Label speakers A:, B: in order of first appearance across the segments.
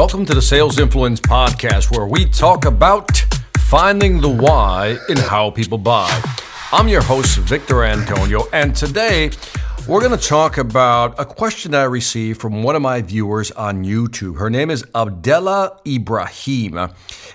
A: Welcome to the Sales Influence Podcast, where we talk about finding the why in how people buy. I'm your host, Victor Antonio, and today we're going to talk about a question I received from one of my viewers on YouTube. Her name is Abdella Ibrahim,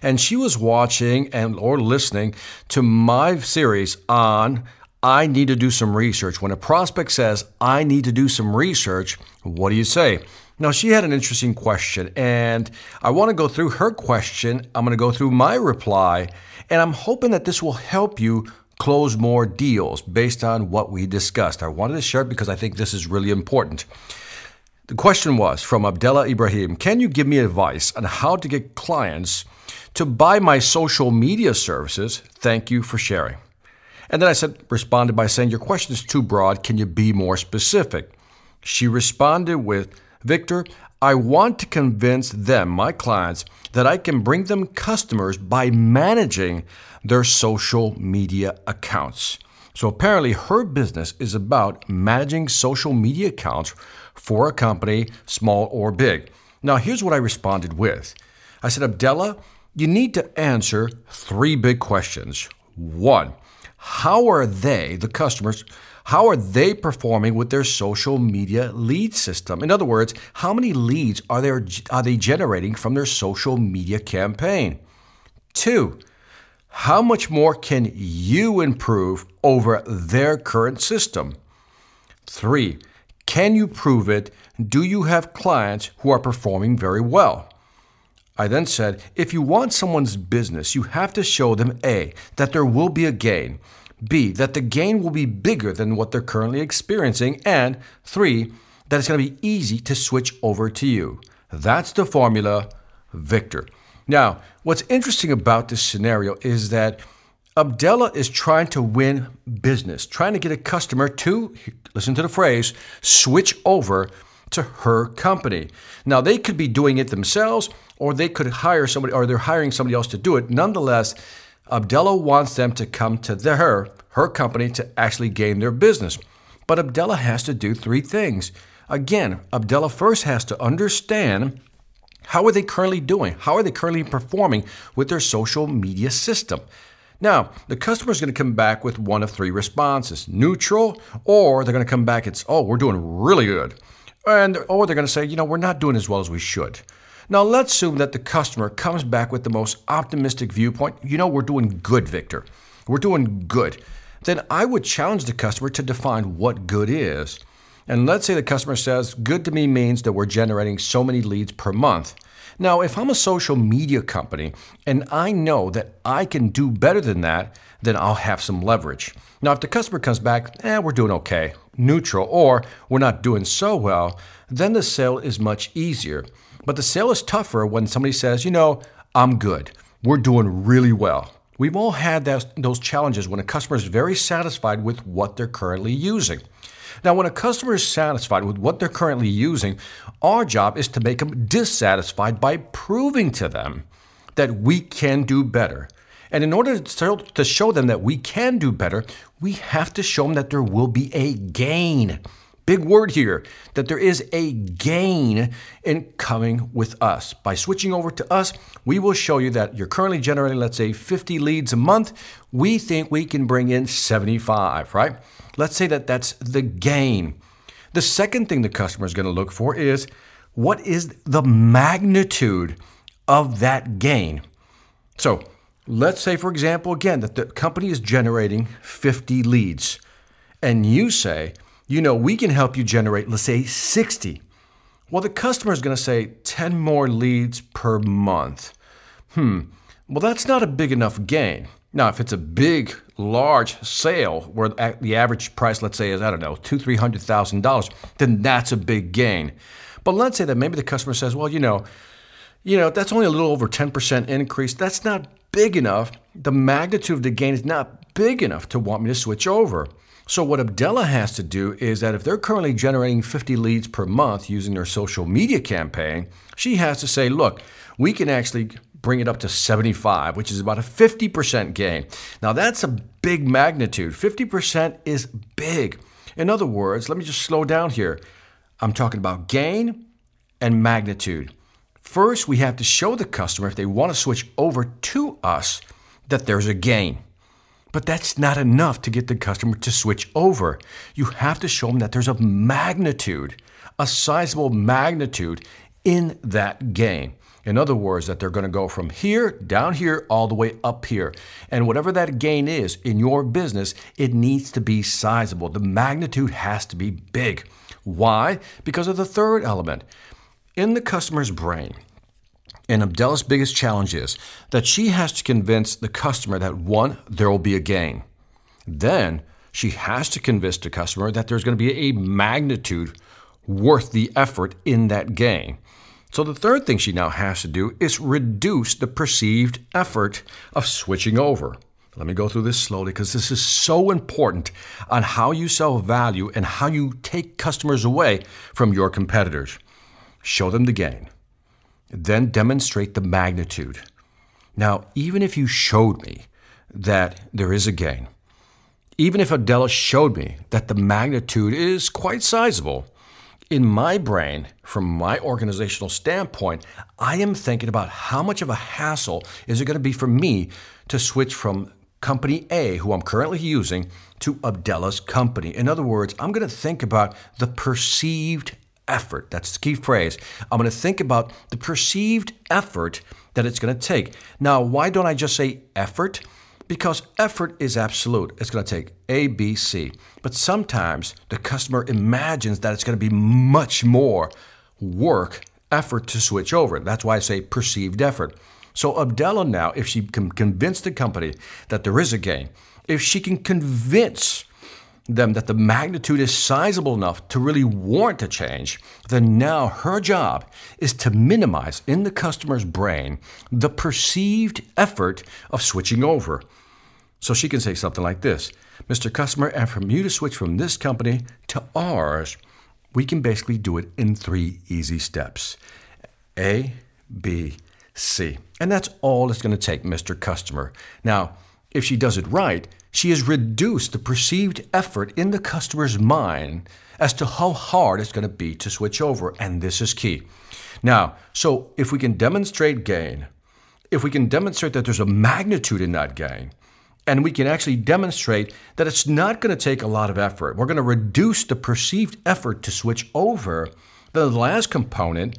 A: and she was watching and or listening to my series on I need to do some research. When a prospect says, I need to do some research, what do you say? Now, she had an interesting question, and I want to go through her question. I'm going to go through my reply, and I'm hoping that this will help you close more deals based on what we discussed. I wanted to share it because I think this is really important. The question was from Abdullah Ibrahim Can you give me advice on how to get clients to buy my social media services? Thank you for sharing. And then I said, responded by saying, Your question is too broad. Can you be more specific? She responded with, Victor, I want to convince them, my clients, that I can bring them customers by managing their social media accounts. So apparently, her business is about managing social media accounts for a company, small or big. Now, here's what I responded with I said, Abdella, you need to answer three big questions. One, how are they, the customers, how are they performing with their social media lead system? In other words, how many leads are, they are they generating from their social media campaign? Two, how much more can you improve over their current system? Three, can you prove it? Do you have clients who are performing very well? I then said, if you want someone's business, you have to show them A, that there will be a gain, B, that the gain will be bigger than what they're currently experiencing, and three, that it's going to be easy to switch over to you. That's the formula, Victor. Now, what's interesting about this scenario is that Abdella is trying to win business, trying to get a customer to, listen to the phrase, switch over to her company. Now, they could be doing it themselves or they could hire somebody or they're hiring somebody else to do it. Nonetheless, Abdella wants them to come to their her company to actually gain their business. But Abdella has to do three things. Again, Abdella first has to understand how are they currently doing? How are they currently performing with their social media system? Now, the customer is going to come back with one of three responses neutral, or they're going to come back, it's, oh, we're doing really good. And, or they're going to say, you know, we're not doing as well as we should. Now, let's assume that the customer comes back with the most optimistic viewpoint. You know, we're doing good, Victor. We're doing good. Then I would challenge the customer to define what good is. And let's say the customer says, good to me means that we're generating so many leads per month. Now, if I'm a social media company and I know that I can do better than that, then I'll have some leverage. Now, if the customer comes back, eh, we're doing okay, neutral, or we're not doing so well, then the sale is much easier. But the sale is tougher when somebody says, you know, I'm good. We're doing really well. We've all had that, those challenges when a customer is very satisfied with what they're currently using. Now, when a customer is satisfied with what they're currently using, our job is to make them dissatisfied by proving to them that we can do better. And in order to show them that we can do better, we have to show them that there will be a gain. Big word here that there is a gain in coming with us. By switching over to us, we will show you that you're currently generating, let's say, 50 leads a month. We think we can bring in 75, right? Let's say that that's the gain. The second thing the customer is going to look for is what is the magnitude of that gain? So let's say, for example, again, that the company is generating 50 leads, and you say, you know, we can help you generate, let's say, 60. Well, the customer is going to say 10 more leads per month. Hmm, well, that's not a big enough gain. Now, if it's a big, large sale where the average price, let's say, is, I don't know, two, three hundred thousand dollars, then that's a big gain. But let's say that maybe the customer says, well, you know, you know, that's only a little over 10% increase. That's not big enough. The magnitude of the gain is not big enough to want me to switch over. So, what Abdella has to do is that if they're currently generating 50 leads per month using their social media campaign, she has to say, look, we can actually bring it up to 75, which is about a 50% gain. Now, that's a big magnitude. 50% is big. In other words, let me just slow down here. I'm talking about gain and magnitude. First we have to show the customer if they want to switch over to us that there's a gain. But that's not enough to get the customer to switch over. You have to show them that there's a magnitude, a sizable magnitude in that gain. In other words, that they're going to go from here, down here, all the way up here. And whatever that gain is in your business, it needs to be sizable. The magnitude has to be big. Why? Because of the third element. In the customer's brain, and Abdella's biggest challenge is that she has to convince the customer that one, there will be a gain. Then she has to convince the customer that there's going to be a magnitude worth the effort in that gain. So the third thing she now has to do is reduce the perceived effort of switching over. Let me go through this slowly because this is so important on how you sell value and how you take customers away from your competitors. Show them the gain, then demonstrate the magnitude. Now, even if you showed me that there is a gain, even if Abdella showed me that the magnitude is quite sizable, in my brain, from my organizational standpoint, I am thinking about how much of a hassle is it going to be for me to switch from company A, who I'm currently using, to Abdella's company. In other words, I'm going to think about the perceived effort. That's the key phrase. I'm going to think about the perceived effort that it's going to take. Now, why don't I just say effort? because effort is absolute. It's going to take A, B, C. But sometimes the customer imagines that it's going to be much more work, effort to switch over. That's why I say perceived effort. So Abdella now, if she can convince the company that there is a gain, if she can convince them that the magnitude is sizable enough to really warrant a change, then now her job is to minimize in the customer's brain the perceived effort of switching over. So she can say something like this Mr. Customer, and from you to switch from this company to ours, we can basically do it in three easy steps A, B, C. And that's all it's going to take, Mr. Customer. Now, if she does it right, she has reduced the perceived effort in the customer's mind as to how hard it's going to be to switch over, and this is key. Now, so if we can demonstrate gain, if we can demonstrate that there's a magnitude in that gain, and we can actually demonstrate that it's not going to take a lot of effort, we're going to reduce the perceived effort to switch over, then the last component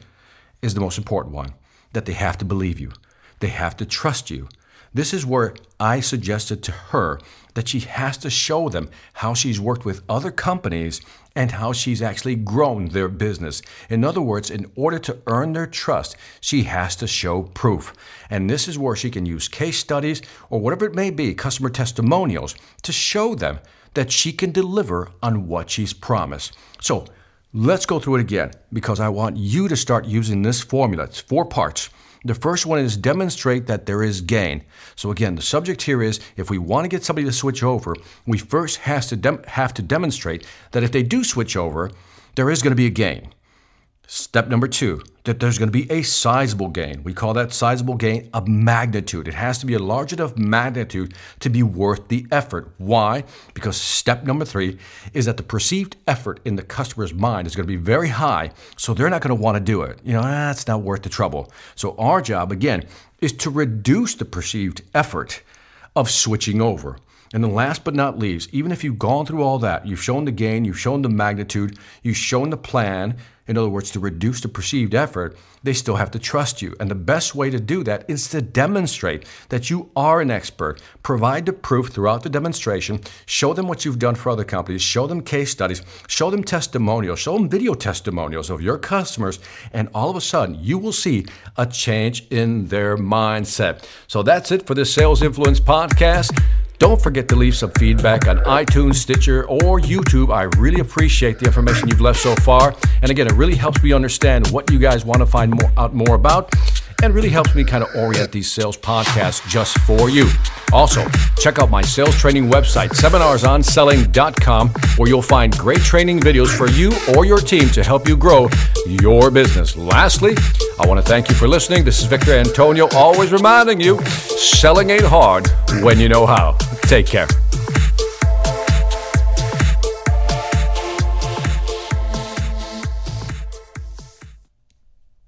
A: is the most important one that they have to believe you, they have to trust you. This is where I suggested to her that she has to show them how she's worked with other companies and how she's actually grown their business. In other words, in order to earn their trust, she has to show proof. And this is where she can use case studies or whatever it may be, customer testimonials, to show them that she can deliver on what she's promised. So let's go through it again because I want you to start using this formula. It's four parts. The first one is demonstrate that there is gain. So again, the subject here is if we want to get somebody to switch over, we first has to dem- have to demonstrate that if they do switch over, there is going to be a gain. Step number two, that there's going to be a sizable gain. We call that sizable gain a magnitude. It has to be a large enough magnitude to be worth the effort. Why? Because step number three is that the perceived effort in the customer's mind is going to be very high, so they're not going to want to do it. You know, ah, that's not worth the trouble. So our job, again, is to reduce the perceived effort of switching over. And then last but not least, even if you've gone through all that, you've shown the gain, you've shown the magnitude, you've shown the plan, in other words, to reduce the perceived effort, they still have to trust you. And the best way to do that is to demonstrate that you are an expert. Provide the proof throughout the demonstration. Show them what you've done for other companies. Show them case studies. Show them testimonials. Show them video testimonials of your customers. And all of a sudden, you will see a change in their mindset. So that's it for this Sales Influence podcast. Don't forget to leave some feedback on iTunes, Stitcher, or YouTube. I really appreciate the information you've left so far. And again, it really helps me understand what you guys want to find more, out more about and really helps me kind of orient these sales podcasts just for you. Also, check out my sales training website, seminarsonselling.com, where you'll find great training videos for you or your team to help you grow your business. Lastly, I want to thank you for listening. This is Victor Antonio, always reminding you selling ain't hard when you know how. Take care.